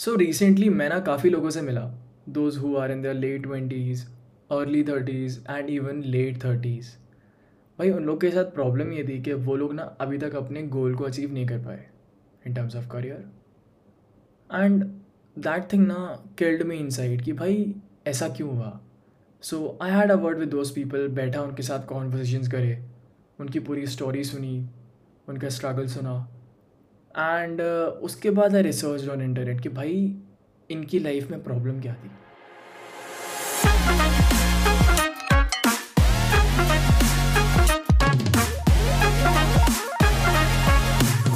सो recently मैं ना काफ़ी लोगों से मिला। Those who are in their late twenties early thirties and even late thirties भाई, उन लोग के साथ प्रॉब्लम ये थी कि वो लोग ना अभी तक अपने गोल को अचीव नहीं कर पाए in terms of career and that thing ना किल्ड मी इनसाइड कि भाई, ऐसा क्यों हुआ? So I had a word with those people बैठा उनके साथ कॉन्वर्सेशंस करे, उनकी पूरी स्टोरी सुनी, उनका स्ट्रगल सुना। एंड uh, उसके बाद आई रिसर्च ऑन इंटरनेट कि भाई इनकी लाइफ में प्रॉब्लम क्या थी?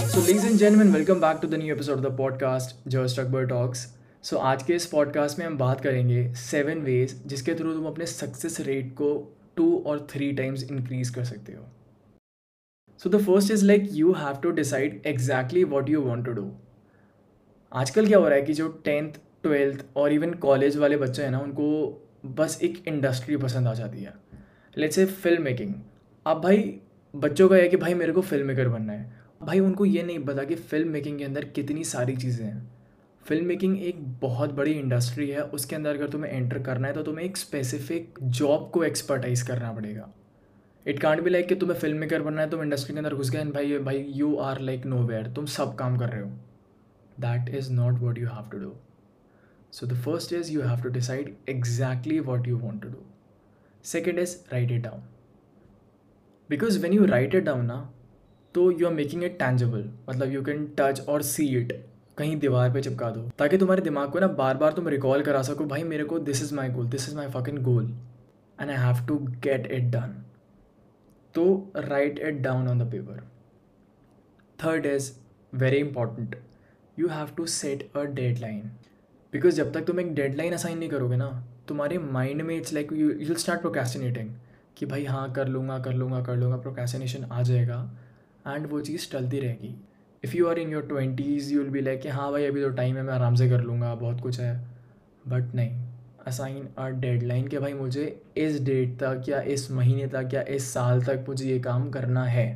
So ladies and gentleman welcome back to the new episode of the podcast George टकबर talks सो आज के इस पॉडकास्ट में हम बात करेंगे सेवन वेज जिसके थ्रू तुम अपने सक्सेस रेट को टू और थ्री टाइम्स इंक्रीज कर सकते हो। So the first is like you have to decide exactly what you want to do आजकल क्या हो रहा है कि जो टेंथ ट्वेल्थ और इवन कॉलेज वाले बच्चे हैं ना, उनको बस एक इंडस्ट्री पसंद आ जाती है। लेट्स से फ़िल्म मेकिंग अब भाई, बच्चों का यह कि भाई मेरे को फ़िल्म मेकर बनना है। भाई, उनको ये नहीं पता कि फ़िल्म मेकिंग के अंदर कितनी सारी चीज़ें हैं। फ़िल्म मेकिंग एक बहुत बड़ी इंडस्ट्री है, उसके अंदर अगर तुम्हें एंटर करना है तो तुम्हें एक स्पेसिफिक जॉब को एक्सपर्टाइज करना पड़ेगा। इट कांट भी लाइक कि तुम्हें फ़िल्म मेकर बनना है, तुम इंडस्ट्री के अंदर घुस गए एंड भाई भाई you are like nowhere तुम सब काम कर रहे हो। That is not what you have to do so the first is you have to decide exactly what you want to do second is write it down because when you write it down ना तो you are making it tangible मतलब you can touch और see it कहीं दीवार पे चिपका दो। ताकि तुम्हारे दिमाग को ना बार बार तुम रिकॉल करा सको, भाई, मेरे को this is my goal this is my fucking goal and I have to get it done तो write it down on the paper third is very important you have to set a deadline because जब तक तुम एक deadline assign नहीं करोगे ना, तुम्हारे mind में it's like you you'll start procrastinating कि भाई हाँ कर लूँगा कर लूँगा कर लूँगा प्रोकेस्टिनेशन आ जाएगा एंड वो चीज़ टलती रहेगी. If you are in your twenties you will be like कि हाँ भाई अभी तो टाइम है, मैं आराम से कर लूँगा, बहुत कुछ है. बट नहीं. असाइन अ डेडलाइन कि भाई मुझे इस डेट तक या इस महीने तक या इस साल तक मुझे ये काम करना है।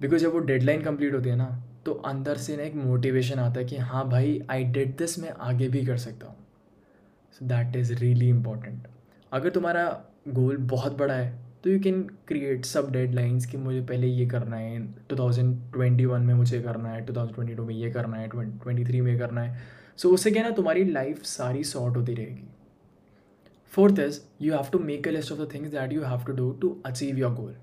बिकॉज़ जब वो डेडलाइन कंप्लीट होती है ना तो अंदर से ना एक मोटिवेशन आता है कि हाँ भाई आई डेड दिस मैं आगे भी कर सकता हूँ। So that is really important अगर तुम्हारा गोल बहुत बड़ा है तो you can create sub deadlines कि मुझे पहले ये करना है 2021 में मुझे करना है 2022 में ये करना है 2023 में करना है। सो so, उससे क्या ना तुम्हारी लाइफ सारी सॉर्ट होती रहेगी। Fourth is you have to make a list of the things that you have to do to achieve your goal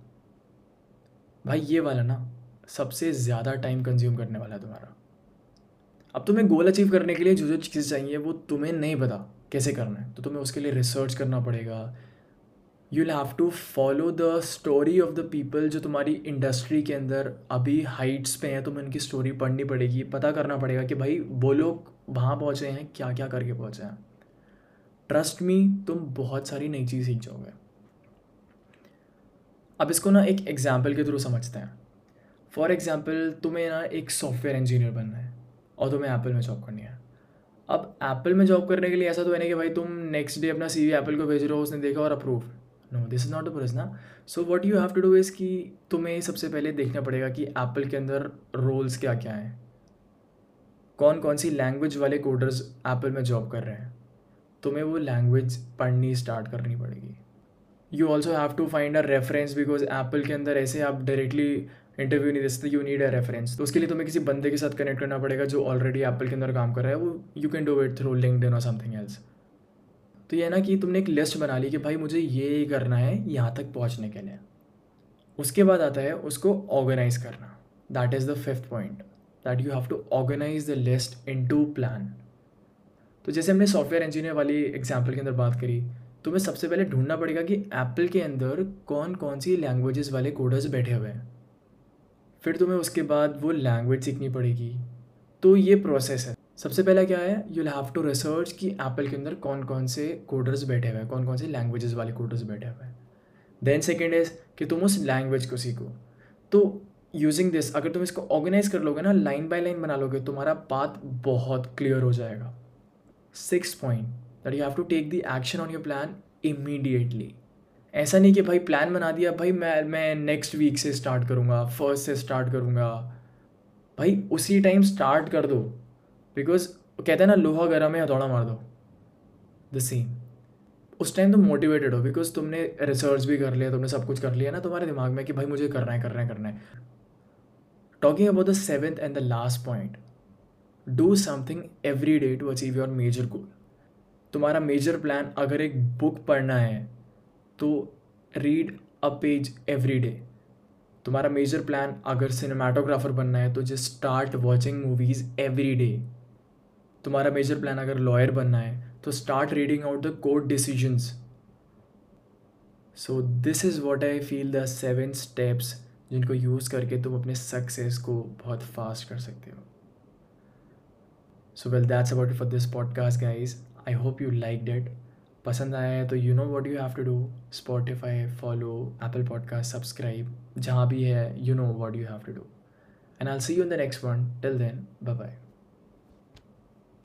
भाई, ये वाला ना सबसे ज़्यादा टाइम कंज्यूम करने वाला है तुम्हारा। अब तुम्हें गोल अचीव करने के लिए जो जो चीज़ चाहिए, वो तुम्हें नहीं पता कैसे करना है। तो तुम्हें उसके लिए रिसर्च करना पड़ेगा। You will have to follow the story of the people जो तुम्हारी इंडस्ट्री के अंदर अभी हाइट्स पे हैं, तुम्हें उनकी स्टोरी पढ़नी पड़ेगी। पता करना पड़ेगा कि भाई, वो लोग वहाँ पहुँचे हैं क्या क्या करके पहुँचे हैं। ट्रस्ट मी तुम बहुत सारी नई चीज़ सीख जाओगे। अब इसको ना एक एग्ज़ाम्पल के थ्रू समझते हैं। फॉर एग्ज़ाम्पल तुम्हें ना एक सॉफ्टवेयर इंजीनियर बनना है और तुम्हें एप्पल में जॉब करनी है। अब एप्पल में जॉब करने के लिए ऐसा तो है ना कि भाई तुम नेक्स्ट डे अपना सी वी एप्पल को भेज रहे हो, उसने देखा और approve no this is not a process ना। So what you have to do is कि तुम्हें सबसे पहले देखना पड़ेगा कि एप्पल के अंदर रोल्स क्या क्या हैं। कौन कौन सी लैंग्वेज वाले कोडर्स एप्पल में जॉब कर रहे हैं। तुम्हें वो लैंग्वेज पढ़नी स्टार्ट करनी पड़ेगी। You also have to find a reference because Apple के अंदर ऐसे आप डायरेक्टली इंटरव्यू नहीं दे सकते यू नीड अ रेफरेंस तो उसके लिए तुम्हें किसी बंदे के साथ कनेक्ट करना पड़ेगा जो ऑलरेडी एप्पल के अंदर काम कर रहा है, वो you can do it through LinkedIn और समथिंग एल्स तो ये ना कि तुमने एक लिस्ट बना ली कि भाई मुझे ये करना है, यहाँ तक पहुँचने के लिए। उसके बाद आता है उसको ऑर्गेनाइज करना। That is the fifth point that you have to organize the list into plan तो जैसे हमने सॉफ्टवेयर इंजीनियर वाली एग्ज़ाम्पल के अंदर बात करी तो तुम्हें सबसे पहले ढूंढना पड़ेगा कि एप्पल के अंदर कौन कौन सी लैंग्वेजेस वाले कोडर्स बैठे हुए हैं। फिर तुम्हें उसके बाद वो लैंग्वेज सीखनी पड़ेगी। तो ये प्रोसेस है। सबसे पहला क्या है? यू हैव टू रिसर्च कि एप्पल के अंदर कौन कौन से कोडर्स बैठे हुए हैं कौन कौन से लैंग्वेजेस वाले कोडर्स बैठे हुए हैं। देन सेकेंड इज़ कि तुम उस लैंग्वेज को सीखो। तो यूजिंग दिस अगर तुम इसको ऑर्गेनाइज कर लोगे ना लाइन बाय लाइन बना लोगे, तुम्हारा पाथ बहुत क्लियर हो जाएगा। Six point that you have to take the action on your plan immediately ऐसा नहीं कि भाई प्लान बना दिया, भाई मैं मैं नेक्स्ट वीक से स्टार्ट करूँगा फ़र्स्ट से स्टार्ट करूँगा। भाई उसी टाइम स्टार्ट कर दो बिकॉज़ कहते हैं ना, लोहा गर्म है, हथौड़ा मार दो। द सेम उस टाइम तुम मोटिवेटेड हो बिकॉज़ तुमने रिसर्च भी कर लिया, तुमने सब कुछ कर लिया ना, तुम्हारे दिमाग में कि भाई मुझे करना है करना है करना है। Talking about the seventh and the last point do something every day to achieve your major goal तुम्हारा मेजर प्लान अगर एक बुक पढ़ना है तो read a page every day तुम्हारा मेजर प्लान अगर सिनेमाटोग्राफर बनना है तो just start watching movies every day तुम्हारा मेजर प्लान अगर लॉयर बनना है तो start reading out the court decisions so this is what I feel the seven steps जिनको यूज़ करके तुम अपने सक्सेस को बहुत फास्ट कर सकते हो। So well that's about for this podcast guys I hope you like that पसंद आया है तो you know what you have to do Spotify follow Apple podcast subscribe जहाँ भी है you know what you have to do and I see you in the next one till then bye bye